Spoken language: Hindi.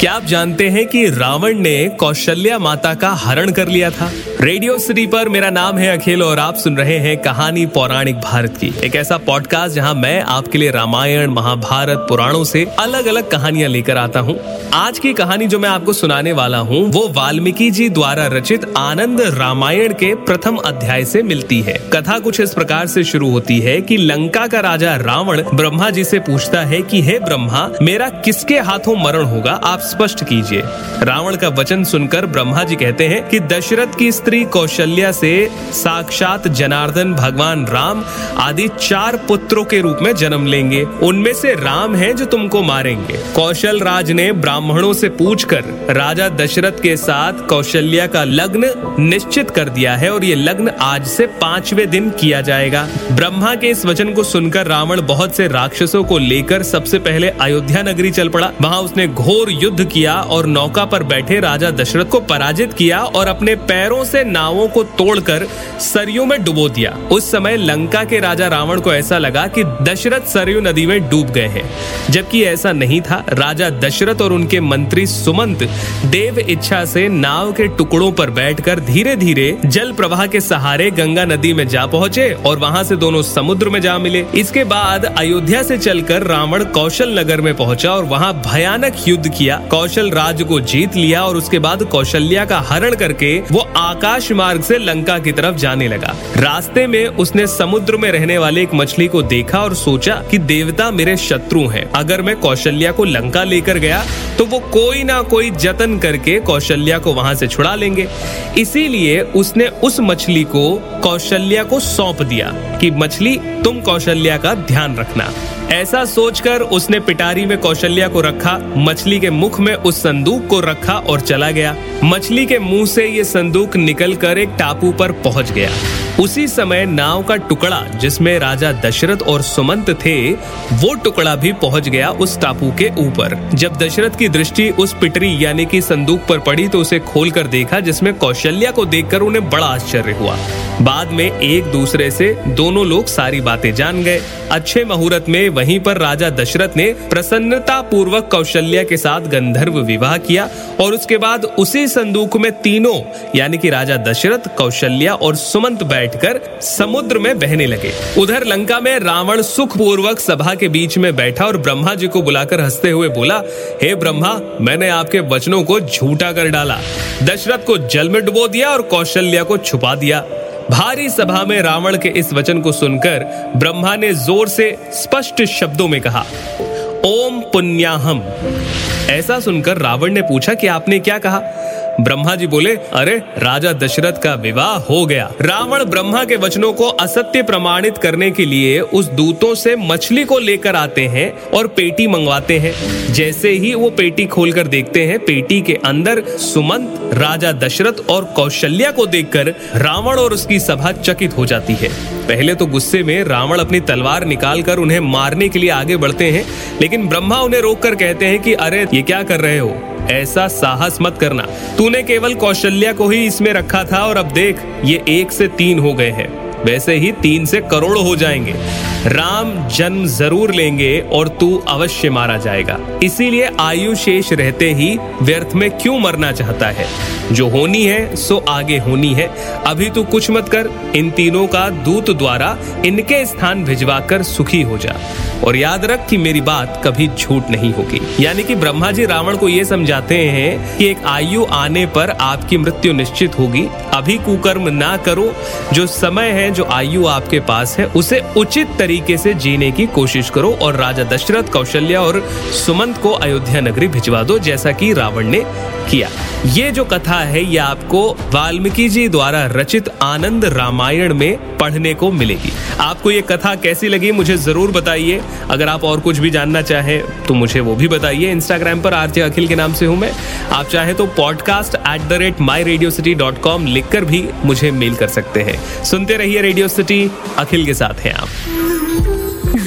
क्या आप जानते हैं कि रावण ने कौशल्या माता का हरण कर लिया था? रेडियो सिटी पर मेरा नाम है अखिल और आप सुन रहे हैं कहानी पौराणिक भारत की। एक ऐसा पॉडकास्ट जहाँ मैं आपके लिए रामायण, महाभारत, पुराणों से अलग अलग कहानियाँ लेकर आता हूँ। आज की कहानी जो मैं आपको सुनाने वाला हूँ, वो वाल्मीकि जी द्वारा रचित आनंद रामायण के प्रथम अध्याय से मिलती है। कथा कुछ इस प्रकार से शुरू होती है कि लंका का राजा रावण ब्रह्मा जी से पूछता है कि, हे ब्रह्मा, मेरा किसके हाथों मरण होगा? आप स्पष्ट कीजिए। रावण का वचन सुनकर ब्रह्मा जी कहते हैं कि दशरथ की स्त्री कौशल्या से साक्षात जनार्दन, भगवान राम आदि चार पुत्रों के रूप में जन्म लेंगे। उनमें से राम है जो तुमको मारेंगे। कौशल राज ने ब्राह्मणों से पूछकर राजा दशरथ के साथ कौशल्या का लग्न निश्चित कर दिया है और ये लग्न आज से पाँचवें दिन किया जाएगा। ब्रह्मा के इस वचन को सुनकर रावण बहुत से राक्षसों को लेकर सबसे पहले अयोध्या नगरी चल पड़ा। वहाँ उसने घोर युद्ध किया और नौका पर बैठे राजा दशरथ को पराजित किया और अपने पैरों से नावों को तोड़कर सरयू में डुबो दिया। उस समय लंका के राजा रावण को ऐसा लगा कि दशरथ सरयू नदी में डूब गए हैं। जबकि ऐसा नहीं था, राजा दशरथ और उनके मंत्री सुमंत देव इच्छा से नाव के टुकड़ों पर बैठकर धीरे धीरे जल प्रवाह के सहारे गंगा नदी में जा पहुँचे और वहाँ से दोनों समुद्र में जा मिले। इसके बाद अयोध्या से चलकर रावण कौशल नगर में पहुँचा और वहाँ भयानक युद्ध किया। कौशल राज को जीत लिया और उसके बाद कौशल्या का हरण करके वो आकाश मार्ग से लंका की तरफ़ जाने लगा। रास्ते में उसने समुद्र में रहने वाले एक मछली को देखा और सोचा कि देवता मेरे शत्रु हैं। अगर मैं कौशल्या को लंका लेकर गया तो वो कोई ना कोई जतन करके कौशल्या को वहाँ से छुड़ा लेंगे। इसीलिए उसने उस मछली को कौशल्या को सौंप दिया कि, मछली, तुम कौशल्या का ध्यान रखना। ऐसा सोचकर उसने पिटारी में कौशल्या को रखा, मछली के मुख में उस संदूक को रखा और चला गया। मछली के मुँह से ये संदूक निकलकर एक टापू पर पहुँच गया। उसी समय नाव का टुकड़ा जिसमें राजा दशरथ और सुमंत थे, वो टुकड़ा भी पहुँच गया उस टापू के ऊपर। जब दशरथ की दृष्टि उस पिटरी यानी कि संदूक पर पड़ी तो उसे खोलकर देखा, जिसमें कौशल्या को देखकर उन्हें बड़ा आश्चर्य हुआ। बाद में एक दूसरे से दोनों लोग सारी बातें जान गए। अच्छे मुहूर्त में वहीं पर राजा दशरथ ने प्रसन्नता पूर्वक कौशल्या के साथ गंधर्व विवाह किया और उसके बाद उसी संदूक में तीनों, यानी कि राजा दशरथ, कौशल्या और सुमंत बैठकर समुद्र में बहने लगे। उधर लंका में रावण सुख पूर्वक सभा के बीच में बैठा और ब्रह्मा जी को बुलाकर हँसते हुए बोला, हे hey ब्रह्मा, मैंने आपके वचनों को झूठा कर डाला। दशरथ को जल में डुबो दिया और कौशल्या को छुपा दिया। भारी सभा में रावण के इस वचन को सुनकर ब्रह्मा ने ज़ोर से स्पष्ट शब्दों में कहा, ओम पुण्याहम। ऐसा सुनकर रावण ने पूछा कि आपने क्या कहा? ब्रह्मा जी बोले, अरे, राजा दशरथ का विवाह हो गया। रावण ब्रह्मा के वचनों को असत्य प्रमाणित करने के लिए उस दूतों से मछली को लेकर आते हैं और पेटी मंगवाते हैं। जैसे ही वो पेटी खोलकर देखते हैं, पेटी के अंदर सुमंत, राजा दशरथ और कौशल्या को देखकर रावण और उसकी सभा चकित हो जाती है। पहले तो गुस्से में रावण अपनी तलवार निकालकर उन्हें मारने के लिए आगे बढ़ते हैं, लेकिन ब्रह्मा उन्हें रोककर कहते हैं कि, अरे, ये क्या कर रहे हो? ऐसा साहस मत करना। तूने केवल कौशल्या को ही इसमें रखा था और अब देख, ये एक से तीन हो गए हैं। वैसे ही तीन से करोड़ हो जाएँगे। राम जन्म ज़रूर लेंगे और तू अवश्य मारा जाएगा। इसीलिए आयु शेष रहते ही व्यर्थ में क्यों मरना चाहता है? जो होनी है, सो आगे होनी है। अभी तू कुछ मत कर। इन तीनों का दूत द्वारा इनके स्थान भिजवा कर सुखी हो जा। और याद रख कि मेरी बात कभी झूठ नहीं होगी। यानी कि ब्रह्मा जी रावण को ये समझाते हैं कि एक आयु आने पर आपकी मृत्यु निश्चित होगी। अभी कुकर्म ना करो। जो समय है, जो आयु आपके पास है, उसे उचित तरीके से जीने की कोशिश करो और राजा दशरथ, कौशल्या और सुमंत को अयोध्या नगरी भिजवा दो, जैसा कि रावण ने किया। ये जो कथा है, ये आपको वाल्मीकि जी द्वारा रचित आनंद रामायण में पढ़ने को मिलेगी। आपको ये कथा कैसी लगी, मुझे ज़रूर बताइए। अगर आप और कुछ भी जानना चाहें तो मुझे वो भी बताइए। इंस्टाग्राम पर आरजे अखिल के नाम से हूँ मैं। आप चाहे तो podcast at the rate my Radio City dot com लिख कर भी मुझे मेल कर सकते हैं। सुनते रहिए रेडियो सिटी अखिल के साथ हैं आप।